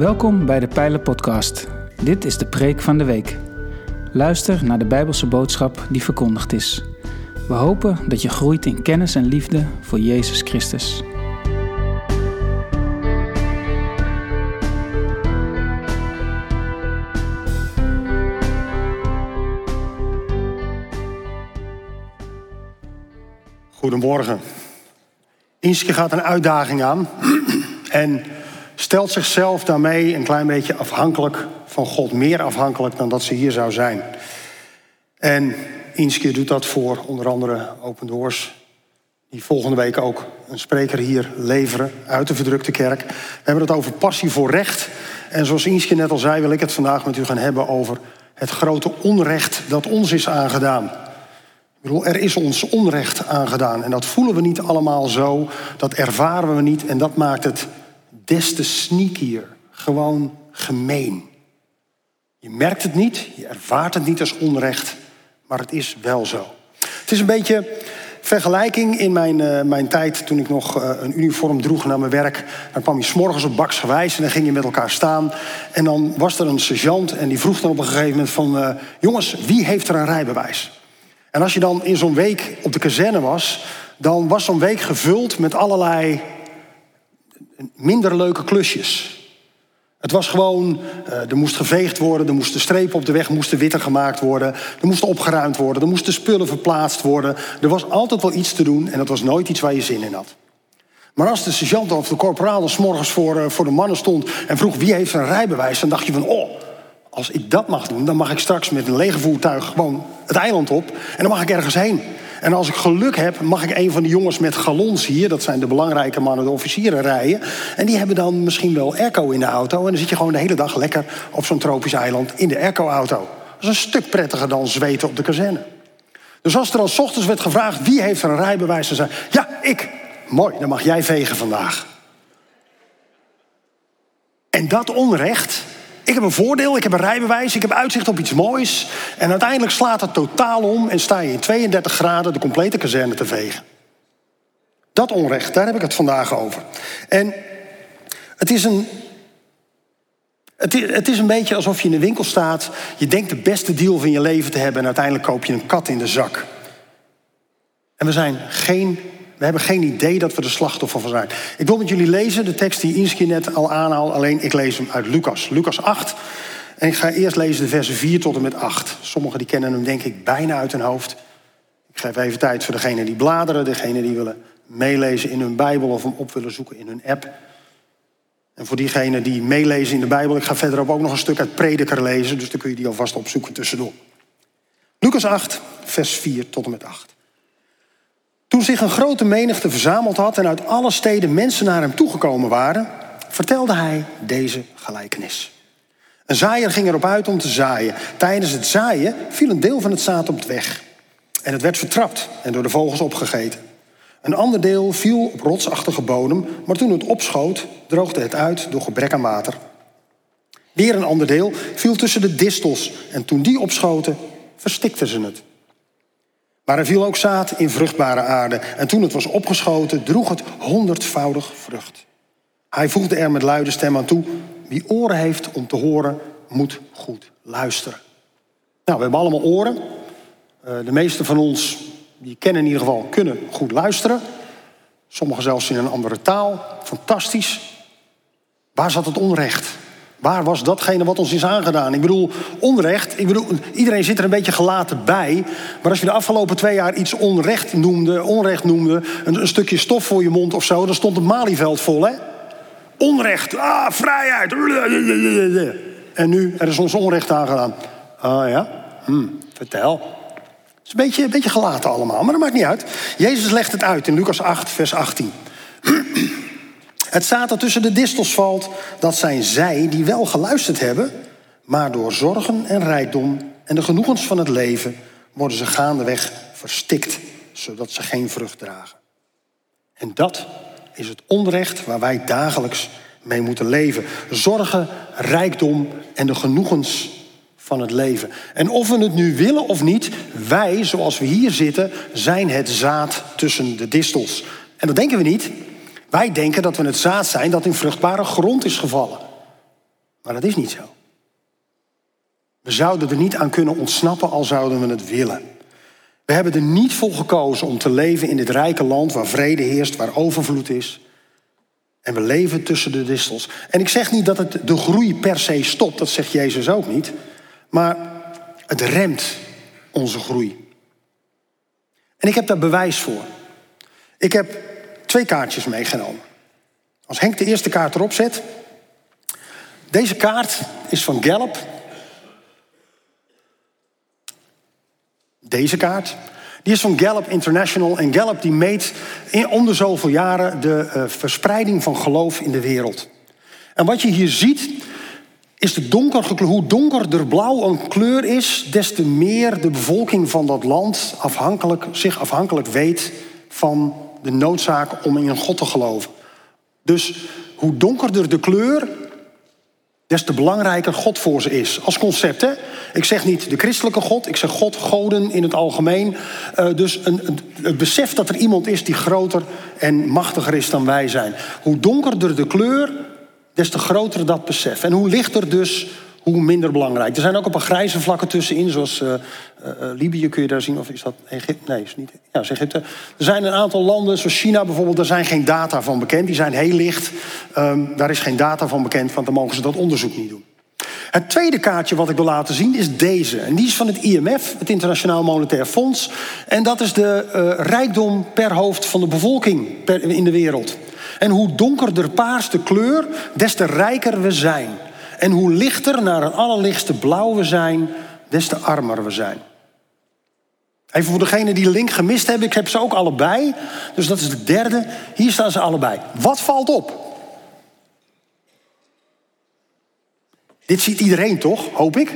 Welkom bij de Pijlen Podcast. Dit is de preek van de week. Luister naar de Bijbelse boodschap die verkondigd is. We hopen dat je groeit in kennis en liefde voor Jezus Christus. Goedemorgen. Inske gaat een uitdaging aan en stelt zichzelf daarmee een klein beetje afhankelijk van God, meer afhankelijk dan dat ze hier zou zijn. En Inske doet dat voor onder andere Open Doors, die volgende week ook een spreker hier leveren uit de verdrukte kerk. We hebben het over passie voor recht. En zoals Inske net al zei, wil ik het vandaag met u gaan hebben over het grote onrecht dat ons is aangedaan. Ik bedoel, er is ons onrecht aangedaan en dat voelen we niet allemaal zo, dat ervaren we niet en dat maakt het des te sneakier, gewoon gemeen. Je merkt het niet, je ervaart het niet als onrecht, maar het is wel zo. Het is een beetje vergelijking in mijn, uh, mijn tijd toen ik nog uh, een uniform droeg naar mijn werk. Dan kwam je s'morgens op baksgewijs en dan ging je met elkaar staan. En dan was er een sergeant en die vroeg dan op een gegeven moment van... Uh, jongens, wie heeft er een rijbewijs? En als je dan in zo'n week op de kazerne was... dan was zo'n week gevuld met allerlei minder leuke klusjes. Het was gewoon, uh, er moest geveegd worden, er moesten strepen op de weg moesten witter gemaakt worden, er moest opgeruimd worden, er moesten spullen verplaatst worden. Er was altijd wel iets te doen en dat was nooit iets waar je zin in had. Maar als de sergeant of de corporaal s morgens voor, uh, voor de mannen stond en vroeg wie heeft een rijbewijs, dan dacht je van, oh, als ik dat mag doen, dan mag ik straks met een legervoertuig gewoon het eiland op en dan mag ik ergens heen. En als ik geluk heb, mag ik een van de jongens met galons hier, dat zijn de belangrijke mannen, de officieren, rijden. En die hebben dan misschien wel airco in de auto. En dan zit je gewoon de hele dag lekker op zo'n tropisch eiland in de airco-auto. Dat is een stuk prettiger dan zweten op de kazerne. Dus als er al ochtends werd gevraagd wie heeft er een rijbewijs, dan zei ja, ik. Mooi, dan mag jij vegen vandaag. En dat onrecht, ik heb een voordeel, ik heb een rijbewijs, ik heb uitzicht op iets moois. En uiteindelijk slaat het totaal om en sta je in 32 graden de complete kazerne te vegen. Dat onrecht, daar heb ik het vandaag over. En het is een. Het is, het is een beetje alsof je in de winkel staat. Je denkt de beste deal van je leven te hebben. En uiteindelijk koop je een kat in de zak. En we zijn geen we hebben geen idee dat we de slachtoffer van zijn. Ik wil met jullie lezen de tekst die Inski net al aanhaalt. Alleen ik lees hem uit Lucas. Lucas 8. En ik ga eerst lezen de versen 4 tot en met 8. Sommigen die kennen hem denk ik bijna uit hun hoofd. Ik geef even tijd voor degenen die bladeren. Degenen die willen meelezen in hun Bijbel of hem op willen zoeken in hun app. En voor diegenen die meelezen in de Bijbel. Ik ga verderop ook nog een stuk uit Prediker lezen. Dus dan kun je die alvast opzoeken tussendoor. Lucas 8, vers 4 tot en met 8. Toen zich een grote menigte verzameld had en uit alle steden mensen naar hem toegekomen waren, vertelde hij deze gelijkenis. Een zaaier ging erop uit om te zaaien. Tijdens het zaaien viel een deel van het zaad op het weg. En het werd vertrapt en door de vogels opgegeten. Een ander deel viel op rotsachtige bodem, maar toen het opschoot, droogde het uit door gebrek aan water. Weer een ander deel viel tussen de distels en toen die opschoten, verstikten ze het. Maar er viel ook zaad in vruchtbare aarde. En toen het was opgeschoten, droeg het honderdvoudig vrucht. Hij voegde er met luide stem aan toe: Wie oren heeft om te horen, moet goed luisteren. Nou, we hebben allemaal oren. Eh, de meeste van ons, die kennen in ieder geval, kunnen goed luisteren. Sommigen zelfs in een andere taal. Fantastisch. Waar zat het onrecht? Waar was datgene wat ons is aangedaan? Ik bedoel, onrecht. Ik bedoel, iedereen zit er een beetje gelaten bij. Maar als je de afgelopen twee jaar iets onrecht noemde, onrecht noemde, een, een stukje stof voor je mond of zo, dan stond het Malieveld vol, hè? Onrecht, ah, vrijheid. En nu, er is ons onrecht aangedaan. Ah ja, hm, vertel. Het is een beetje, een beetje gelaten allemaal, maar dat maakt niet uit. Jezus legt het uit in Lucas 8, vers 18. Het zaad dat tussen de distels valt, dat zijn zij die wel geluisterd hebben, maar door zorgen en rijkdom en de genoegens van het leven worden ze gaandeweg verstikt, zodat ze geen vrucht dragen. En dat is het onrecht waar wij dagelijks mee moeten leven. Zorgen, rijkdom en de genoegens van het leven. En of we het nu willen of niet, wij, zoals we hier zitten, zijn het zaad tussen de distels. En dat denken we niet, wij denken dat we het zaad zijn dat in vruchtbare grond is gevallen. Maar dat is niet zo. We zouden er niet aan kunnen ontsnappen al zouden we het willen. We hebben er niet voor gekozen om te leven in dit rijke land waar vrede heerst, waar overvloed is. En we leven tussen de distels. En ik zeg niet dat het de groei per se stopt, dat zegt Jezus ook niet. Maar het remt onze groei. En ik heb daar bewijs voor. Ik heb twee kaartjes meegenomen. Als Henk de eerste kaart erop zet. Deze kaart is van Gallup. Deze kaart. Die is van Gallup International. En Gallup die meet in, om zoveel jaren de uh, verspreiding van geloof in de wereld. En wat je hier ziet, is hoe donkerder blauw een kleur is, des te meer de bevolking van dat land afhankelijk, zich afhankelijk weet van de noodzaak om in een God te geloven. Dus hoe donkerder de kleur, des te belangrijker God voor ze is. Als concept, hè? Ik zeg niet de christelijke God, ik zeg God, goden in het algemeen. Uh, dus een, een, het besef dat er iemand is die groter en machtiger is dan wij zijn. Hoe donkerder de kleur, des te groter dat besef. En hoe lichter dus, hoe minder belangrijk. Er zijn ook een paar grijze vlakken tussenin, zoals uh, uh, Libië kun je daar zien. Of is dat Egypte? Nee, is niet. Ja, is Egypte. Er zijn een aantal landen, zoals China bijvoorbeeld, daar zijn geen data van bekend. Die zijn heel licht. Um, daar is geen data van bekend, want dan mogen ze dat onderzoek niet doen. Het tweede kaartje wat ik wil laten zien is deze. En die is van het IMF, het Internationaal Monetair Fonds. En dat is de rijkdom per hoofd van de bevolking per, in de wereld. En hoe donkerder paars de kleur, des te rijker we zijn. En hoe lichter naar een allerlichtste blauw we zijn, des te armer we zijn. Even voor degenen die de link gemist hebben, ik heb ze ook allebei. Dus dat is de derde. Hier staan ze allebei. Wat valt op? Dit ziet iedereen toch, hoop ik?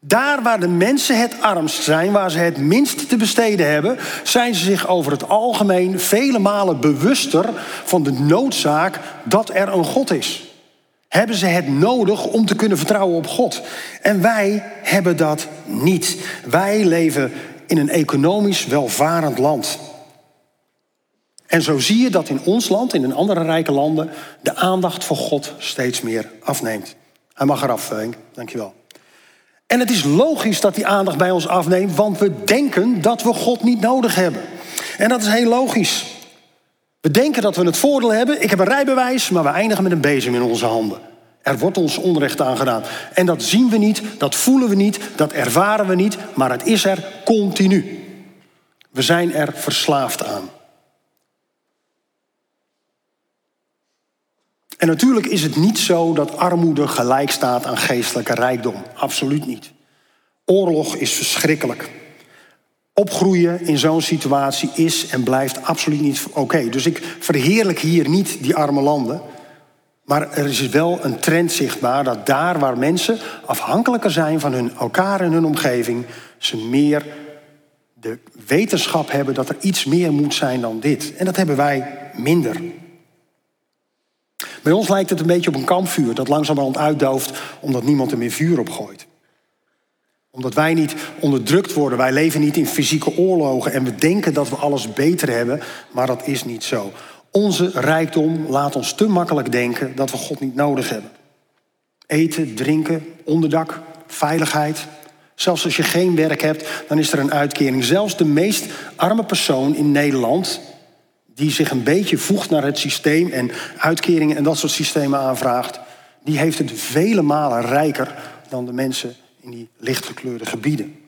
Daar waar de mensen het armst zijn, waar ze het minst te besteden hebben, zijn ze zich over het algemeen vele malen bewuster van de noodzaak dat er een God is. Hebben ze het nodig om te kunnen vertrouwen op God? En wij hebben dat niet. Wij leven in een economisch welvarend land. En zo zie je dat in ons land, in andere rijke landen, de aandacht voor God steeds meer afneemt. Hij mag eraf. Dankjewel. En het is logisch dat die aandacht bij ons afneemt, want we denken dat we God niet nodig hebben. En dat is heel logisch. We denken dat we het voordeel hebben. Ik heb een rijbewijs, maar we eindigen met een bezem in onze handen. Er wordt ons onrecht aangedaan. En dat zien we niet, dat voelen we niet, dat ervaren we niet, maar het is er continu. We zijn er verslaafd aan. En natuurlijk is het niet zo dat armoede gelijk staat aan geestelijke rijkdom. Absoluut niet. Oorlog is verschrikkelijk. Opgroeien in zo'n situatie is en blijft absoluut niet oké. Dus ik verheerlijk hier niet die arme landen. Maar er is wel een trend zichtbaar dat daar waar mensen afhankelijker zijn van hun elkaar en hun omgeving, ze meer de wetenschap hebben dat er iets meer moet zijn dan dit. En dat hebben wij minder. Bij ons lijkt het een beetje op een kampvuur dat langzamerhand uitdooft omdat niemand er meer vuur op gooit. Omdat wij niet onderdrukt worden, wij leven niet in fysieke oorlogen en we denken dat we alles beter hebben, maar dat is niet zo. Onze rijkdom laat ons te makkelijk denken dat we God niet nodig hebben. Eten, drinken, onderdak, veiligheid. Zelfs als je geen werk hebt, dan is er een uitkering. Zelfs de meest arme persoon in Nederland die zich een beetje voegt naar het systeem en uitkeringen en dat soort systemen aanvraagt, die heeft het vele malen rijker dan de mensen in die lichtgekleurde gebieden.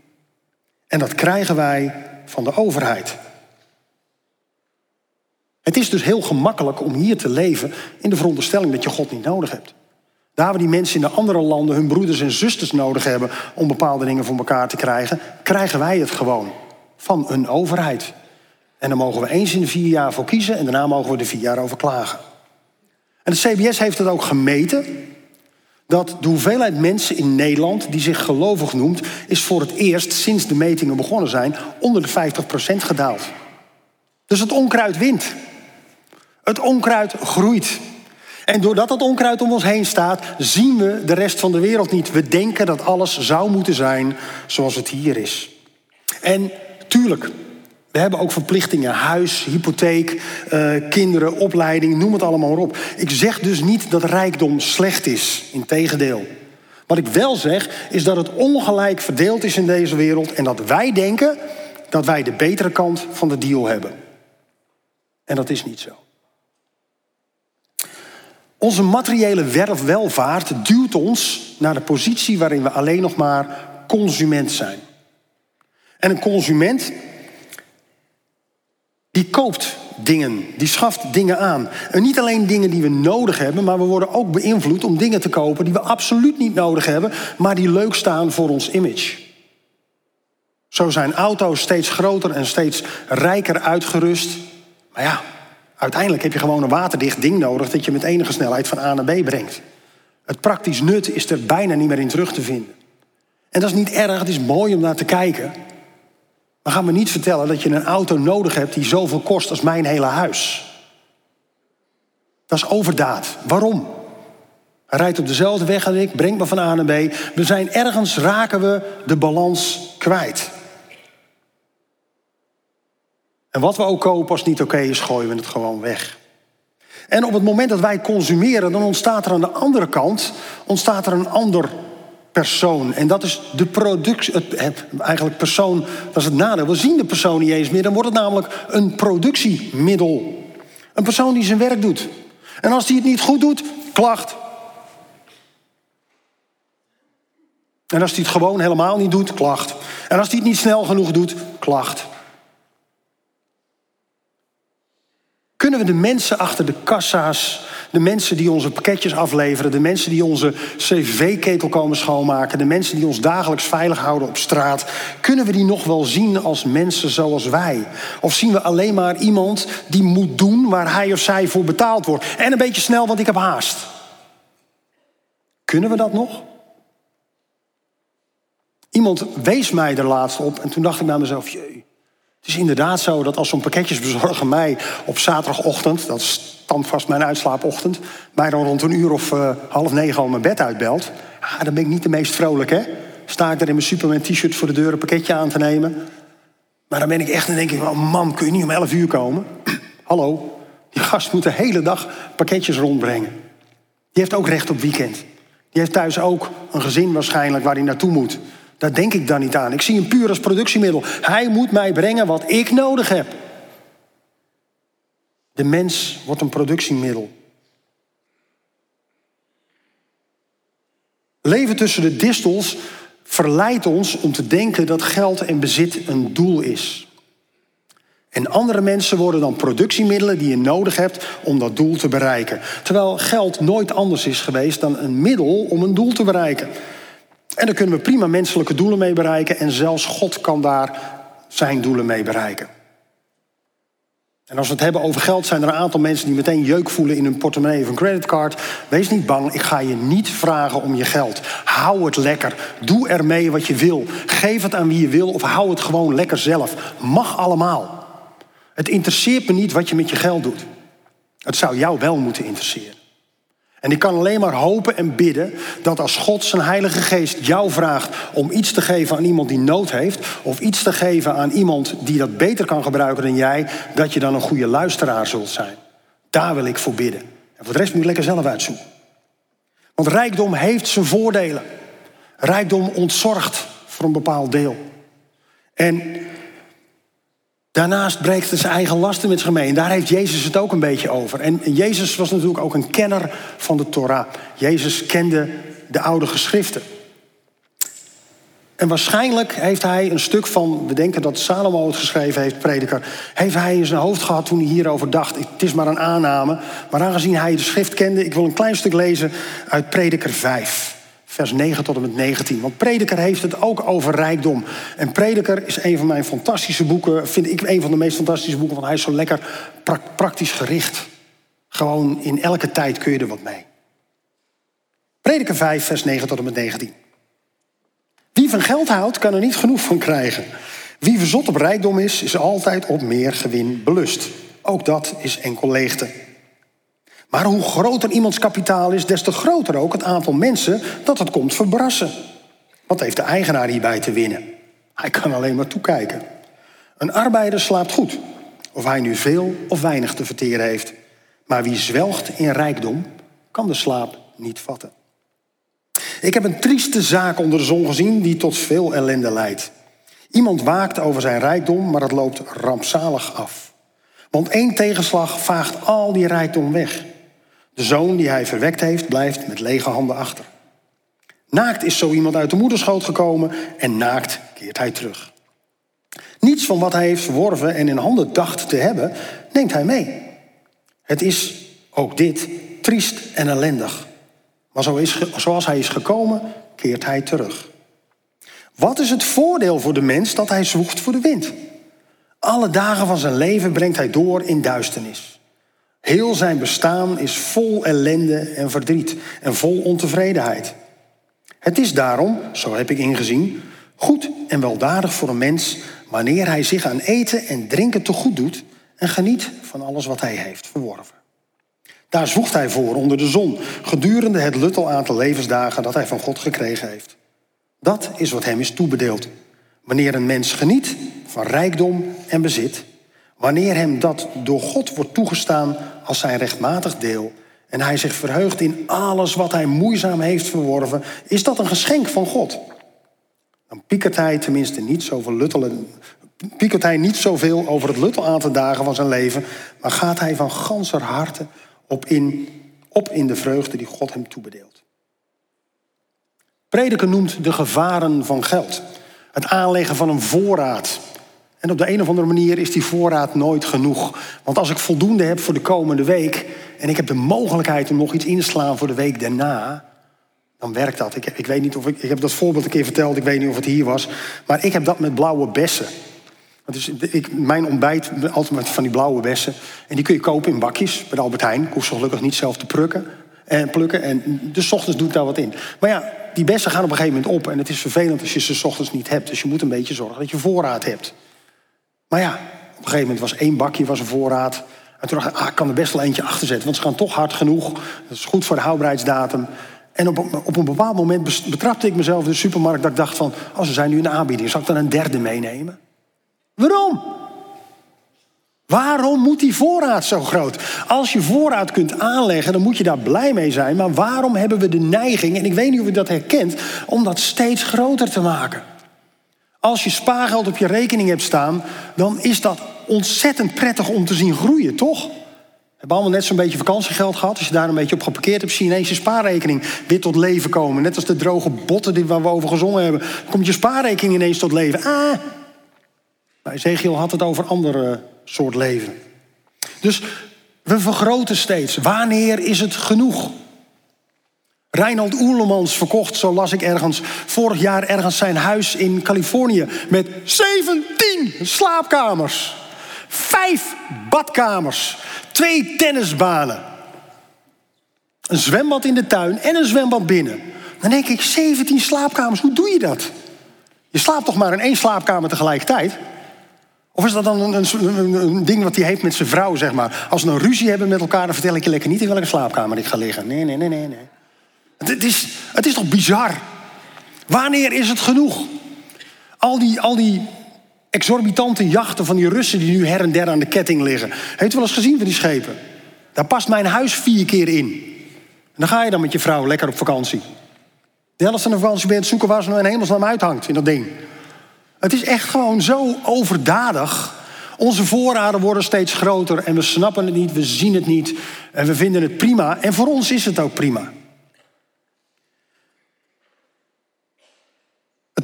En dat krijgen wij van de overheid. Het is dus heel gemakkelijk om hier te leven in de veronderstelling dat je God niet nodig hebt. Daar waar die mensen in de andere landen hun broeders en zusters nodig hebben om bepaalde dingen voor elkaar te krijgen, krijgen wij het gewoon van een overheid. En dan mogen we eens in de vier jaar voor kiezen en daarna mogen we er vier jaar over klagen. En de CBS heeft het ook gemeten dat de hoeveelheid mensen in Nederland die zich gelovig noemt, is voor het eerst sinds de metingen begonnen zijn onder de 50% gedaald. Dus het onkruid wint. Het onkruid groeit. En doordat het onkruid om ons heen staat, zien we de rest van de wereld niet. We denken dat alles zou moeten zijn zoals het hier is. En tuurlijk, We hebben ook verplichtingen, huis, hypotheek, uh, kinderen, opleiding, noem het allemaal maar op. Ik zeg dus niet dat rijkdom slecht is, integendeel. Wat ik wel zeg, is dat het ongelijk verdeeld is in deze wereld en dat wij denken dat wij de betere kant van de deal hebben. En dat is niet zo. Onze materiële welvaart duwt ons naar de positie waarin we alleen nog maar consument zijn. En een consument die koopt dingen, die schaft dingen aan. En niet alleen dingen die we nodig hebben, maar we worden ook beïnvloed om dingen te kopen die we absoluut niet nodig hebben, maar die leuk staan voor ons image. Zo zijn auto's steeds groter en steeds rijker uitgerust. Maar ja, uiteindelijk heb je gewoon een waterdicht ding nodig dat je met enige snelheid van A naar B brengt. Het praktisch nut is er bijna niet meer in terug te vinden. En dat is niet erg, het is mooi om naar te kijken. Maar ga me niet vertellen dat je een auto nodig hebt die zoveel kost als mijn hele huis. Dat is overdaad. Waarom? Hij rijdt op dezelfde weg als ik, brengt me van A naar B. We zijn ergens, raken we de balans kwijt. En wat we ook kopen als niet oké is, gooien we het gewoon weg. En op het moment dat wij consumeren, dan ontstaat er aan de andere kant ontstaat er een ander persoon. En dat is de productie, het, eigenlijk persoon, dat is het nadeel. We zien de persoon niet eens meer, dan wordt het namelijk een productiemiddel. Een persoon die zijn werk doet. En als die het niet goed doet, klacht. En als hij het gewoon helemaal niet doet, klacht. En als hij het niet snel genoeg doet, klacht. Kunnen we de mensen achter de kassa's, de mensen die onze pakketjes afleveren, de mensen die onze cv-ketel komen schoonmaken, de mensen die ons dagelijks veilig houden op straat, kunnen we die nog wel zien als mensen zoals wij? Of zien we alleen maar iemand die moet doen waar hij of zij voor betaald wordt? En een beetje snel, want ik heb haast. Kunnen we dat nog? Iemand wees mij er laatst op en toen dacht ik bij mezelf, jee, het is inderdaad zo dat als zo'n pakketjesbezorger mij op zaterdagochtend, dat is vast mijn uitslaapochtend, mij dan rond een uur of uh, half negen al mijn bed uitbelt, dan ben ik niet de meest vrolijk, hè? Sta ik er in mijn Superman t-shirt voor de deur een pakketje aan te nemen. Maar dan ben ik echt en denk ik, oh man, kun je niet om elf uur komen? Hallo, die gast moet de hele dag pakketjes rondbrengen. Die heeft ook recht op weekend. Die heeft thuis ook een gezin waarschijnlijk waar hij naartoe moet. Daar denk ik dan niet aan. Ik zie hem puur als productiemiddel. Hij moet mij brengen wat ik nodig heb. De mens wordt een productiemiddel. Leven tussen de distels verleidt ons om te denken dat geld en bezit een doel is. En andere mensen worden dan productiemiddelen die je nodig hebt om dat doel te bereiken. Terwijl geld nooit anders is geweest dan een middel om een doel te bereiken. En daar kunnen we prima menselijke doelen mee bereiken. En zelfs God kan daar zijn doelen mee bereiken. En als we het hebben over geld, zijn er een aantal mensen die meteen jeuk voelen in hun portemonnee of een creditcard. Wees niet bang, ik ga je niet vragen om je geld. Hou het lekker. Doe ermee wat je wil. Geef het aan wie je wil of hou het gewoon lekker zelf. Mag allemaal. Het interesseert me niet wat je met je geld doet. Het zou jou wel moeten interesseren. En ik kan alleen maar hopen en bidden dat als God zijn Heilige Geest jou vraagt om iets te geven aan iemand die nood heeft, of iets te geven aan iemand die dat beter kan gebruiken dan jij, dat je dan een goede luisteraar zult zijn. Daar wil ik voor bidden. En voor de rest moet je lekker zelf uitzoeken. Want rijkdom heeft zijn voordelen. Rijkdom ontzorgt voor een bepaald deel. En Daarnaast breekt het zijn eigen lasten met zich mee. En daar heeft Jezus het ook een beetje over. En Jezus was natuurlijk ook een kenner van de Torah. Jezus kende de oude geschriften. En waarschijnlijk heeft hij een stuk van, we denken dat Salomo het geschreven heeft, prediker, heeft hij in zijn hoofd gehad toen hij hierover dacht. Het is maar een aanname. Maar aangezien hij de schrift kende, ik wil een klein stuk lezen uit prediker 5 vers 9 tot en met 19. Want Prediker heeft het ook over rijkdom. En Prediker is een van mijn fantastische boeken, vind ik een van de meest fantastische boeken, want hij is zo lekker praktisch gericht. Gewoon in elke tijd kun je er wat mee. Prediker 5, vers 9 tot en met 19. Wie van geld houdt, kan er niet genoeg van krijgen. Wie verzot op rijkdom is, is altijd op meer gewin belust. Ook dat is enkel leegte. Maar hoe groter iemands kapitaal is, des te groter ook het aantal mensen dat het komt verbrassen. Wat heeft de eigenaar hierbij te winnen? Hij kan alleen maar toekijken. Een arbeider slaapt goed, of hij nu veel of weinig te verteren heeft. Maar wie zwelgt in rijkdom, kan de slaap niet vatten. Ik heb een trieste zaak onder de zon gezien die tot veel ellende leidt. Iemand waakt over zijn rijkdom, maar het loopt rampzalig af. Want één tegenslag vaagt al die rijkdom weg. De zoon die hij verwekt heeft, blijft met lege handen achter. Naakt is zo iemand uit de moederschoot gekomen en naakt keert hij terug. Niets van wat hij heeft verworven en in handen dacht te hebben, neemt hij mee. Het is ook dit triest en ellendig. Maar zo is, zoals hij is gekomen, keert hij terug. Wat is het voordeel voor de mens dat hij zwoegt voor de wind? Alle dagen van zijn leven brengt hij door in duisternis. Heel zijn bestaan is vol ellende en verdriet en vol ontevredenheid. Het is daarom, zo heb ik ingezien, goed en weldadig voor een mens wanneer hij zich aan eten en drinken te goed doet en geniet van alles wat hij heeft verworven. Daar zwoegt hij voor onder de zon, gedurende het luttel aantal levensdagen dat hij van God gekregen heeft. Dat is wat hem is toebedeeld. Wanneer een mens geniet van rijkdom en bezit, wanneer hem dat door God wordt toegestaan als zijn rechtmatig deel en hij zich verheugt in alles wat hij moeizaam heeft verworven, is dat een geschenk van God. Dan piekert hij tenminste niet zoveel luttelen, piekert hij niet zoveel over het luttel aantal dagen van zijn leven, maar gaat hij van ganser harte op in, op in de vreugde die God hem toebedeelt. Prediker noemt de gevaren van geld. Het aanleggen van een voorraad. En op de een of andere manier is die voorraad nooit genoeg. Want als ik voldoende heb voor de komende week en ik heb de mogelijkheid om nog iets in te slaan voor de week daarna, dan werkt dat. Ik, ik weet niet of ik, ik heb dat voorbeeld een keer verteld, ik weet niet of het hier was, maar ik heb dat met blauwe bessen. Dus ik, mijn ontbijt, altijd met van die blauwe bessen. En die kun je kopen in bakjes bij de Albert Heijn. Ik hoef ze gelukkig niet zelf te plukken en plukken. En dus ochtends doe ik daar wat in. Maar ja, die bessen gaan op een gegeven moment op. En het is vervelend als je ze ochtends niet hebt. Dus je moet een beetje zorgen dat je voorraad hebt. Maar ja, op een gegeven moment was één bakje was een voorraad. En toen dacht ik, ah, ik kan er best wel eentje achter zetten. Want ze gaan toch hard genoeg. Dat is goed voor de houdbaarheidsdatum. En op, op een bepaald moment betrapte ik mezelf in de supermarkt... dat ik dacht van, oh, ze zijn nu in de aanbieding. Zal ik dan een derde meenemen? Waarom? Waarom moet die voorraad zo groot? Als je voorraad kunt aanleggen, dan moet je daar blij mee zijn. Maar waarom hebben we de neiging, en ik weet niet of u dat herkent, om dat steeds groter te maken? Als je spaargeld op je rekening hebt staan, dan is dat ontzettend prettig om te zien groeien, toch? We hebben allemaal net zo'n beetje vakantiegeld gehad. Als je daar een beetje op geparkeerd hebt, zie je ineens je spaarrekening weer tot leven komen. Net als de droge botten die waar we over gezongen hebben. komt je spaarrekening ineens tot leven. Ah, Ezekiel had het over andere soort leven. Dus we vergroten steeds. Wanneer is het genoeg? Reinhold Oerlemans verkocht, zo las ik ergens, vorig jaar ergens zijn huis in Californië met 17 slaapkamers, vijf badkamers, twee tennisbanen, een zwembad in de tuin en een zwembad binnen. Dan denk ik, 17 slaapkamers, hoe doe je dat? Je slaapt toch maar in één slaapkamer tegelijkertijd? Of is dat dan een, een, een, ding wat hij heeft met zijn vrouw, zeg maar? Als we een ruzie hebben met elkaar, dan vertel ik je lekker niet in welke slaapkamer ik ga liggen. Nee, nee, nee, nee. nee. Het, is, het is toch bizar? Wanneer is het genoeg? Al die, al die exorbitante jachten van die Russen die nu her en der aan de ketting liggen. Heeft u wel eens gezien van die schepen? Daar past mijn huis vier keer in. En dan ga je dan met je vrouw lekker op vakantie. De helft van de vakantie ben je zoeken waar ze nou in hemelsnaam uithangt in dat ding. Het is echt gewoon zo overdadig. Onze voorraden worden steeds groter en we snappen het niet, we zien het niet en we vinden het prima. En voor ons is het ook prima.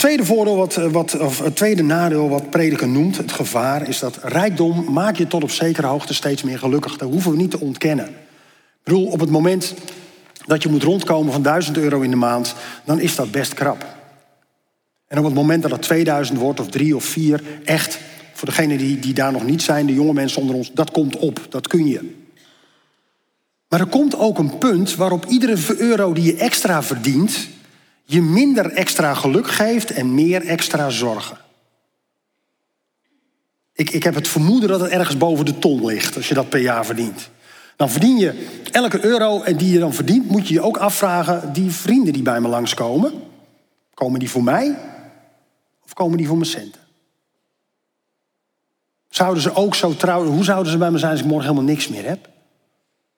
Tweede, voordeel wat, wat, of het tweede nadeel wat prediker noemt, het gevaar, is dat rijkdom maakt je tot op zekere hoogte steeds meer gelukkig. Dat hoeven we niet te ontkennen. Ik bedoel, op het moment dat je moet rondkomen van 1000 euro in de maand, dan is dat best krap. En op het moment dat het 2000 wordt, of drie of vier, echt, voor degenen die, die daar nog niet zijn, de jonge mensen onder ons, dat komt op, dat kun je. Maar er komt ook een punt waarop iedere euro die je extra verdient, je minder extra geluk geeft en meer extra zorgen. Ik, ik heb het vermoeden dat het ergens boven de ton ligt als je dat per jaar verdient. Dan verdien je elke euro en die je dan verdient, moet je je ook afvragen, die vrienden die bij me langskomen, komen die voor mij of komen die voor mijn centen? Zouden ze ook zo trouw... Hoe zouden ze bij me zijn als ik morgen helemaal niks meer heb?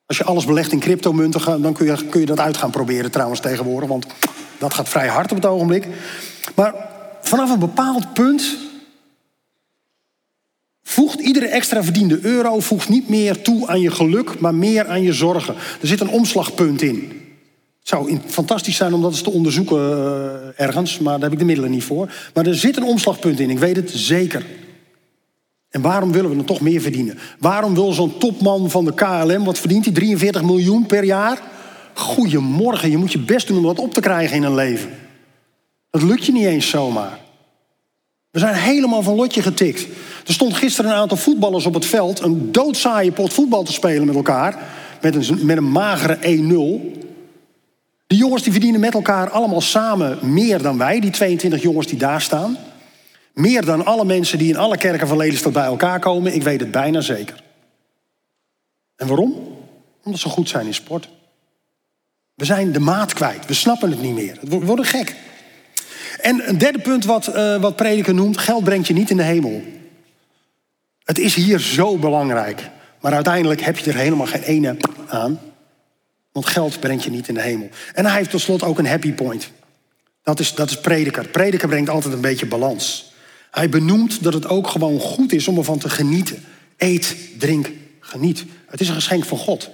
Als je alles belegt in cryptomunten, dan kun je, kun je dat uit gaan proberen trouwens tegenwoordig. Want dat gaat vrij hard op het ogenblik. Maar vanaf een bepaald punt voegt iedere extra verdiende euro voegt niet meer toe aan je geluk, maar meer aan je zorgen. Er zit een omslagpunt in. Het zou fantastisch zijn om dat eens te onderzoeken uh, ergens, maar daar heb ik de middelen niet voor. Maar er zit een omslagpunt in, ik weet het zeker. En waarom willen we dan toch meer verdienen? Waarom wil zo'n topman van de KLM, wat verdient hij? 43 miljoen per jaar? Goedemorgen, je moet je best doen om dat op te krijgen in een leven. Dat lukt je niet eens zomaar. We zijn helemaal van lotje getikt. Er stond gisteren een aantal voetballers op het veld... een doodzaaie pot voetbal te spelen met elkaar... met een, met een magere 1-0. Die jongens die verdienen met elkaar allemaal samen meer dan wij... die 22 jongens die daar staan... Meer dan alle mensen die in alle kerken van Lelystad bij elkaar komen. Ik weet het bijna zeker. En waarom? Omdat ze goed zijn in sport. We zijn de maat kwijt. We snappen het niet meer. We worden gek. En een derde punt wat, uh, wat prediker noemt. Geld brengt je niet in de hemel. Het is hier zo belangrijk. Maar uiteindelijk heb je er helemaal geen ene aan. Want geld brengt je niet in de hemel. En hij heeft tot slot ook een happy point. Dat is, dat is prediker. Prediker brengt altijd een beetje balans. Hij benoemt dat het ook gewoon goed is om ervan te genieten. Eet, drink, geniet. Het is een geschenk van God.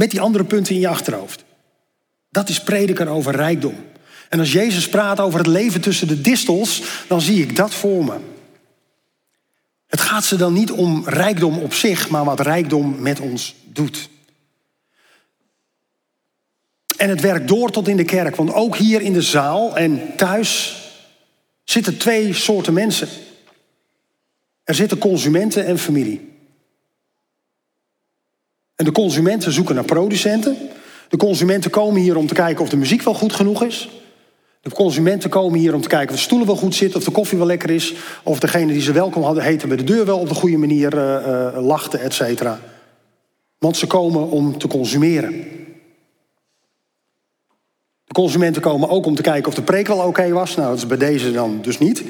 Met die andere punten in je achterhoofd. Dat is prediker over rijkdom. En als Jezus praat over het leven tussen de distels, dan zie ik dat voor me. Het gaat ze dan niet om rijkdom op zich, maar wat rijkdom met ons doet. En het werkt door tot in de kerk, want ook hier in de zaal en thuis zitten twee soorten mensen. Er zitten consumenten en familie. En de consumenten zoeken naar producenten. De consumenten komen hier om te kijken of de muziek wel goed genoeg is. De consumenten komen hier om te kijken of de stoelen wel goed zitten, of de koffie wel lekker is, of degene die ze welkom hadden heten bij de deur wel op de goede manier uh, uh, lachte, et cetera. Want ze komen om te consumeren. De consumenten komen ook om te kijken of de preek wel oké was. Nou, dat is bij deze dan dus niet.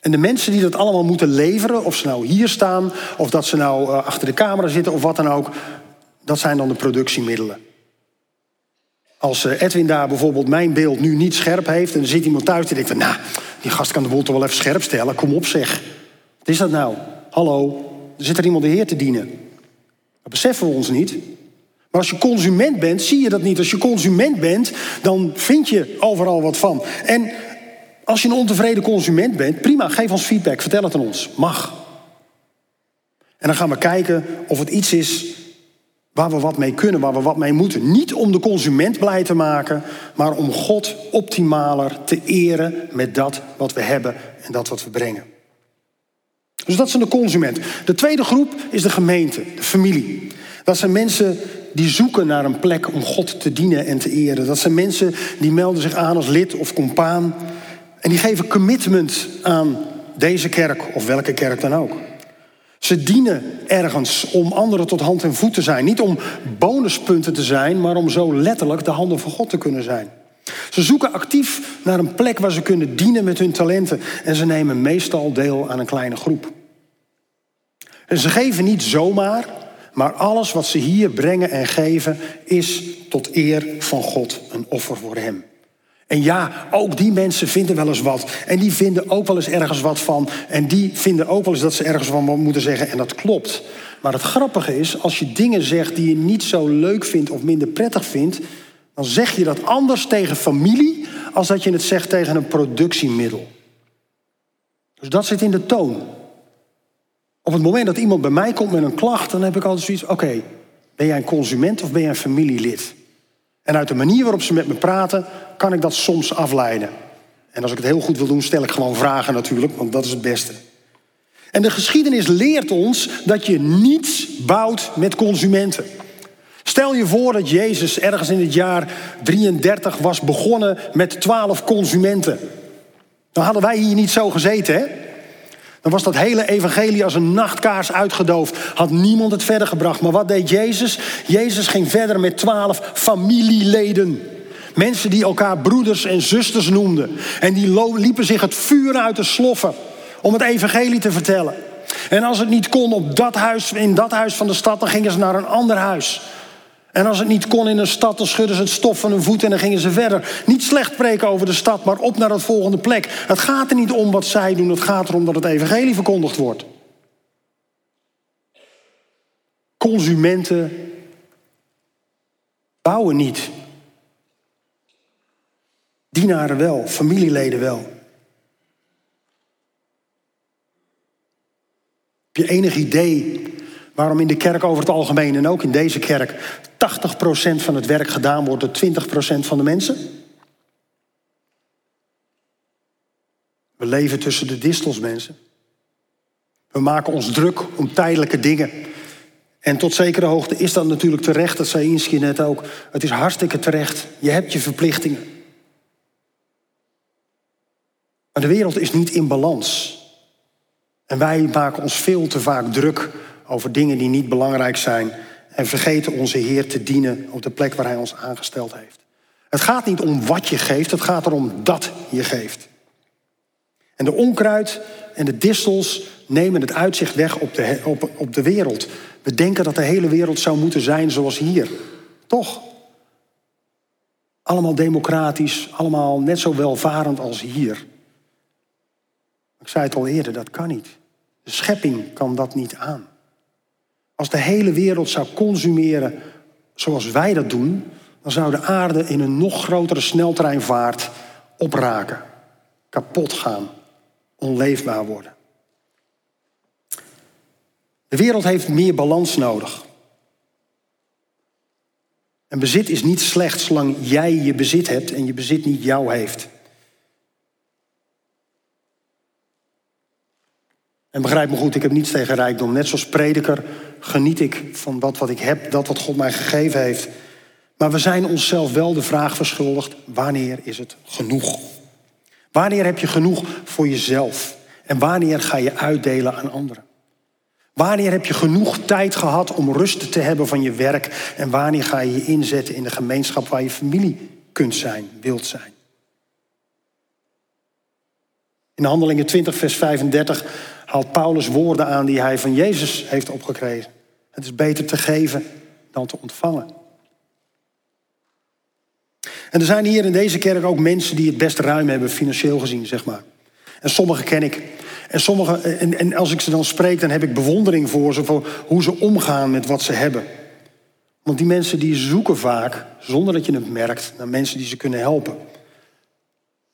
En de mensen die dat allemaal moeten leveren, of ze nou hier staan, of dat ze nou uh, achter de camera zitten, of wat dan ook, dat zijn dan de productiemiddelen. Als uh, Edwin daar bijvoorbeeld mijn beeld nu niet scherp heeft, en er zit iemand thuis die denkt: Nou, die gast kan de boel toch wel even scherp stellen, kom op zeg. Wat is dat nou? Hallo, er zit er iemand de Heer te dienen. Dat beseffen we ons niet. Maar als je consument bent, zie je dat niet. Als je consument bent, dan vind je overal wat van. En als je een ontevreden consument bent, prima, geef ons feedback, vertel het aan ons. Mag. En dan gaan we kijken of het iets is waar we wat mee kunnen, waar we wat mee moeten. Niet om de consument blij te maken, maar om God optimaler te eren met dat wat we hebben en dat wat we brengen. Dus dat zijn de consumenten. De tweede groep is de gemeente, de familie. Dat zijn mensen die zoeken naar een plek om God te dienen en te eren. Dat zijn mensen die melden zich aan als lid of compaan. En die geven commitment aan deze kerk of welke kerk dan ook. Ze dienen ergens om anderen tot hand en voet te zijn. Niet om bonuspunten te zijn, maar om zo letterlijk de handen van God te kunnen zijn. Ze zoeken actief naar een plek waar ze kunnen dienen met hun talenten. En ze nemen meestal deel aan een kleine groep. En ze geven niet zomaar, maar alles wat ze hier brengen en geven is tot eer van God een offer voor Hem. En ja, ook die mensen vinden wel eens wat. En die vinden ook wel eens ergens wat van. En die vinden ook wel eens dat ze ergens van moeten zeggen. En dat klopt. Maar het grappige is, als je dingen zegt die je niet zo leuk vindt of minder prettig vindt, dan zeg je dat anders tegen familie als dat je het zegt tegen een productiemiddel. Dus dat zit in de toon. Op het moment dat iemand bij mij komt met een klacht, dan heb ik altijd zoiets: oké, ben jij een consument of ben jij een familielid? En uit de manier waarop ze met me praten, kan ik dat soms afleiden. En als ik het heel goed wil doen, stel ik gewoon vragen natuurlijk, want dat is het beste. En de geschiedenis leert ons dat je niets bouwt met consumenten. Stel je voor dat Jezus ergens in het jaar 33 was begonnen met 12 consumenten. Dan hadden wij hier niet zo gezeten, hè? Dan was dat hele evangelie als een nachtkaars uitgedoofd. Had niemand het verder gebracht. Maar wat deed Jezus? Jezus ging verder met twaalf familieleden. Mensen die elkaar broeders en zusters noemden. En die liepen zich het vuur uit de sloffen om het evangelie te vertellen. En als het niet kon op dat huis, in dat huis van de stad, dan gingen ze naar een ander huis. En als het niet kon in een stad, dan schudden ze het stof van hun voet en dan gingen ze verder. Niet slecht preken over de stad, maar op naar het volgende plek. Het gaat er niet om wat zij doen, het gaat erom dat het evangelie verkondigd wordt. Consumenten bouwen niet. Dienaren wel, familieleden wel. Heb je enig idee waarom in de kerk over het algemeen en ook in deze kerk 80% van het werk gedaan wordt door 20% van de mensen? We leven tussen de distels, mensen. We maken ons druk om tijdelijke dingen. En tot zekere hoogte is dat natuurlijk terecht, dat zei Inski net ook. Het is hartstikke terecht. Je hebt je verplichtingen. Maar de wereld is niet in balans. En wij maken ons veel te vaak druk over dingen die niet belangrijk zijn. En vergeten onze Heer te dienen op de plek waar Hij ons aangesteld heeft. Het gaat niet om wat je geeft, het gaat erom dat je geeft. En de onkruid en de distels nemen het uitzicht weg op de, op, op de wereld. We denken dat de hele wereld zou moeten zijn zoals hier. Toch? Allemaal democratisch, allemaal net zo welvarend als hier. Ik zei het al eerder, dat kan niet. De schepping kan dat niet aan. Als de hele wereld zou consumeren zoals wij dat doen, dan zou de aarde in een nog grotere sneltreinvaart opraken, kapot gaan, onleefbaar worden. De wereld heeft meer balans nodig. En bezit is niet slecht zolang jij je bezit hebt en je bezit niet jou heeft. En begrijp me goed, ik heb niets tegen rijkdom. Net zoals prediker geniet ik van dat wat ik heb, dat wat God mij gegeven heeft. Maar we zijn onszelf wel de vraag verschuldigd: wanneer is het genoeg? Wanneer heb je genoeg voor jezelf? En wanneer ga je uitdelen aan anderen? Wanneer heb je genoeg tijd gehad om rust te hebben van je werk? En wanneer ga je je inzetten in de gemeenschap waar je familie kunt zijn, wilt zijn? In Handelingen 20, vers 35 haalt Paulus woorden aan die hij van Jezus heeft opgekregen. Het is beter te geven dan te ontvangen. En er zijn hier in deze kerk ook mensen die het best ruim hebben, financieel gezien, zeg maar. En sommige ken ik. En, sommige, en, en als ik ze dan spreek, dan heb ik bewondering voor ze, voor hoe ze omgaan met wat ze hebben. Want die mensen die zoeken vaak, zonder dat je het merkt, naar mensen die ze kunnen helpen.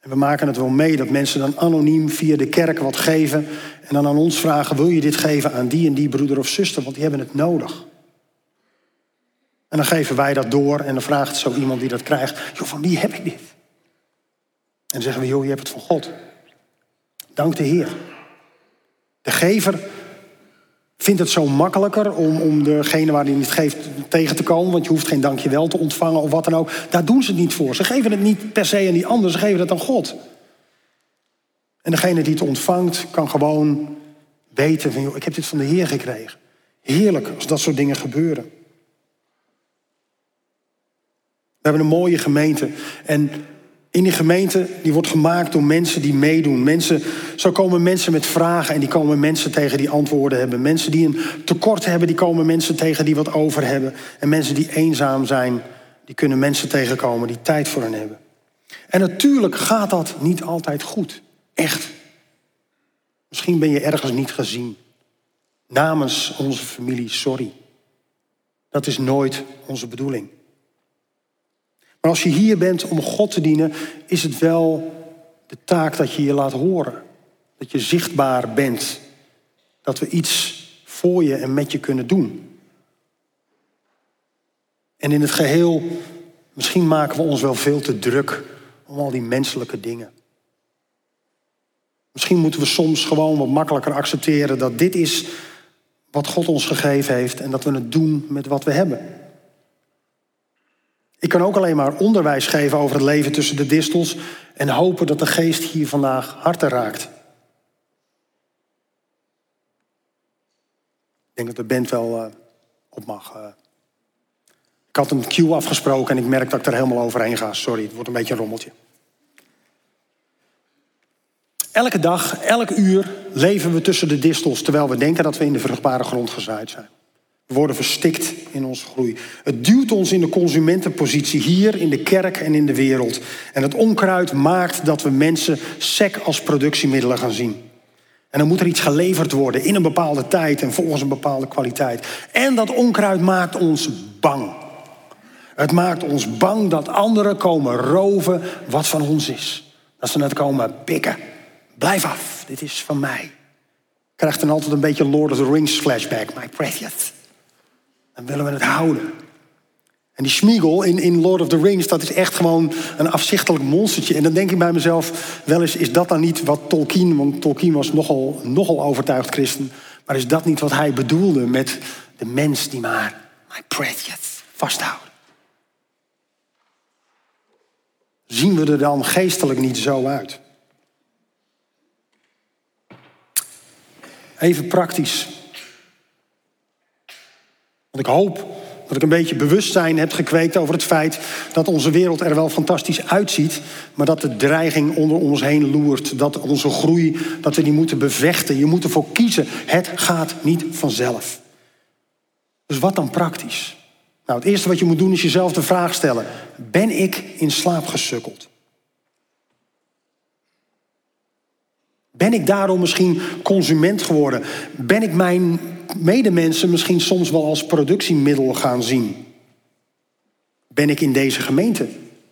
En we maken het wel mee dat mensen dan anoniem via de kerk wat geven. En dan aan ons vragen: wil je dit geven aan die en die broeder of zuster? Want die hebben het nodig. En dan geven wij dat door en dan vraagt zo iemand die dat krijgt: joh, van wie heb ik dit? En dan zeggen we: joh, je hebt het van God. Dank de Heer. De gever vindt het zo makkelijker om, om degene waar hij niet geeft tegen te komen. Want je hoeft geen dankjewel te ontvangen of wat dan ook. Daar doen ze het niet voor. Ze geven het niet per se aan die ander, ze geven het aan God. En degene die het ontvangt kan gewoon weten van... Joh, ik heb dit van de Heer gekregen. Heerlijk als dat soort dingen gebeuren. We hebben een mooie gemeente. En in die gemeente, die wordt gemaakt door mensen die meedoen. Mensen, zo komen mensen met vragen en die komen mensen tegen die antwoorden hebben. Mensen die een tekort hebben, die komen mensen tegen die wat over hebben. En mensen die eenzaam zijn, die kunnen mensen tegenkomen die tijd voor hen hebben. En natuurlijk gaat dat niet altijd goed. Echt. Misschien ben je ergens niet gezien. Namens onze familie, sorry. Dat is nooit onze bedoeling. Maar als je hier bent om God te dienen, is het wel de taak dat je je laat horen. Dat je zichtbaar bent. Dat we iets voor je en met je kunnen doen. En in het geheel, misschien maken we ons wel veel te druk om al die menselijke dingen. Misschien moeten we soms gewoon wat makkelijker accepteren dat dit is wat God ons gegeven heeft en dat we het doen met wat we hebben. Ik kan ook alleen maar onderwijs geven over het leven tussen de distels en hopen dat de geest hier vandaag harten raakt. Ik denk dat de band wel uh, op mag. Ik Ik had een cue afgesproken en ik merk dat ik er helemaal overheen ga. Sorry, het wordt een beetje een rommeltje. Elke dag, elk uur leven we tussen de distels terwijl we denken dat we in de vruchtbare grond gezaaid zijn. We worden verstikt in onze groei. Het duwt ons in de consumentenpositie hier in de kerk en in de wereld. En het onkruid maakt dat we mensen sec als productiemiddelen gaan zien. En dan moet er iets geleverd worden in een bepaalde tijd en volgens een bepaalde kwaliteit. En dat onkruid maakt ons bang. Het maakt ons bang dat anderen komen roven wat van ons is. Dat ze het komen pikken. Blijf af, dit is van mij. Krijgt dan altijd een beetje Lord of the Rings flashback. My precious. Dan willen we het houden. En die Schmiegel in, in Lord of the Rings, dat is echt gewoon een afzichtelijk monstertje. En dan denk ik bij mezelf, wel eens, is dat dan niet wat Tolkien, want Tolkien was nogal, nogal overtuigd christen, maar is dat niet wat hij bedoelde met de mens die maar my precious vasthoudt? Zien we er dan geestelijk niet zo uit? Even praktisch. Want ik hoop dat ik een beetje bewustzijn heb gekweekt over het feit dat onze wereld er wel fantastisch uitziet, maar dat de dreiging onder ons heen loert, dat onze groei, dat we die moeten bevechten. Je moet ervoor kiezen. Het gaat niet vanzelf. Dus wat dan praktisch? Nou, het eerste wat je moet doen is jezelf de vraag stellen: ben ik in slaap gesukkeld? Ben ik daarom misschien consument geworden? Ben ik mijn medemensen misschien soms wel als productiemiddel gaan zien? Ben ik in deze gemeente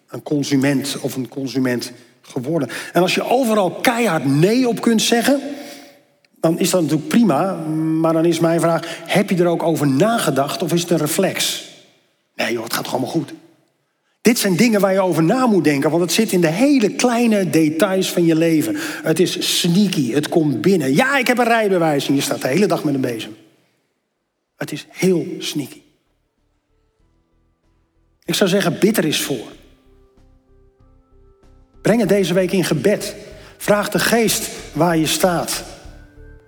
een consument of een consument geworden? En als je overal keihard nee op kunt zeggen, dan is dat natuurlijk prima. Maar dan is mijn vraag: heb je er ook over nagedacht of is het een reflex? Nee joh, het gaat toch allemaal goed. Dit zijn dingen waar je over na moet denken, want het zit in de hele kleine details van je leven. Het is sneaky, het komt binnen. Ja, ik heb een rijbewijs en je staat de hele dag met een bezem. Het is heel sneaky. Ik zou zeggen, bitter is voor. Breng het deze week in gebed. Vraag de geest waar je staat.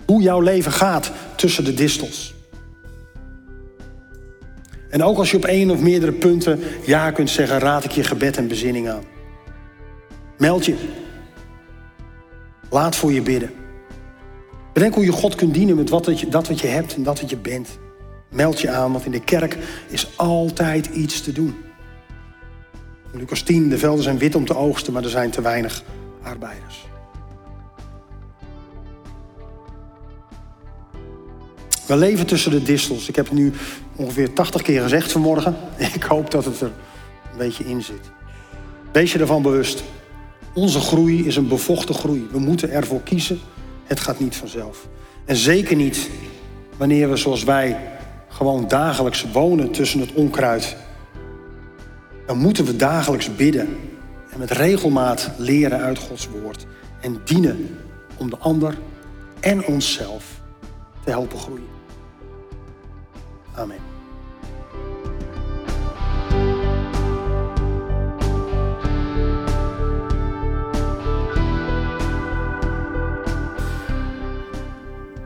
Hoe jouw leven gaat tussen de distels. En ook als je op één of meerdere punten ja kunt zeggen, raad ik je gebed en bezinning aan. Meld je. Laat voor je bidden. Bedenk hoe je God kunt dienen met wat je, dat wat je hebt en dat wat je bent. Meld je aan, want in de kerk is altijd iets te doen. Lucas 10, de velden zijn wit om te oogsten, maar er zijn te weinig arbeiders. We leven tussen de distels. Ik heb het nu ongeveer 80 keer gezegd vanmorgen. Ik hoop dat het er een beetje in zit. Wees je ervan bewust. Onze groei is een bevochten groei. We moeten ervoor kiezen. Het gaat niet vanzelf. En zeker niet wanneer we zoals wij gewoon dagelijks wonen tussen het onkruid. Dan moeten we dagelijks bidden en met regelmaat leren uit Gods woord. En dienen om de ander en onszelf te helpen groeien. Amen.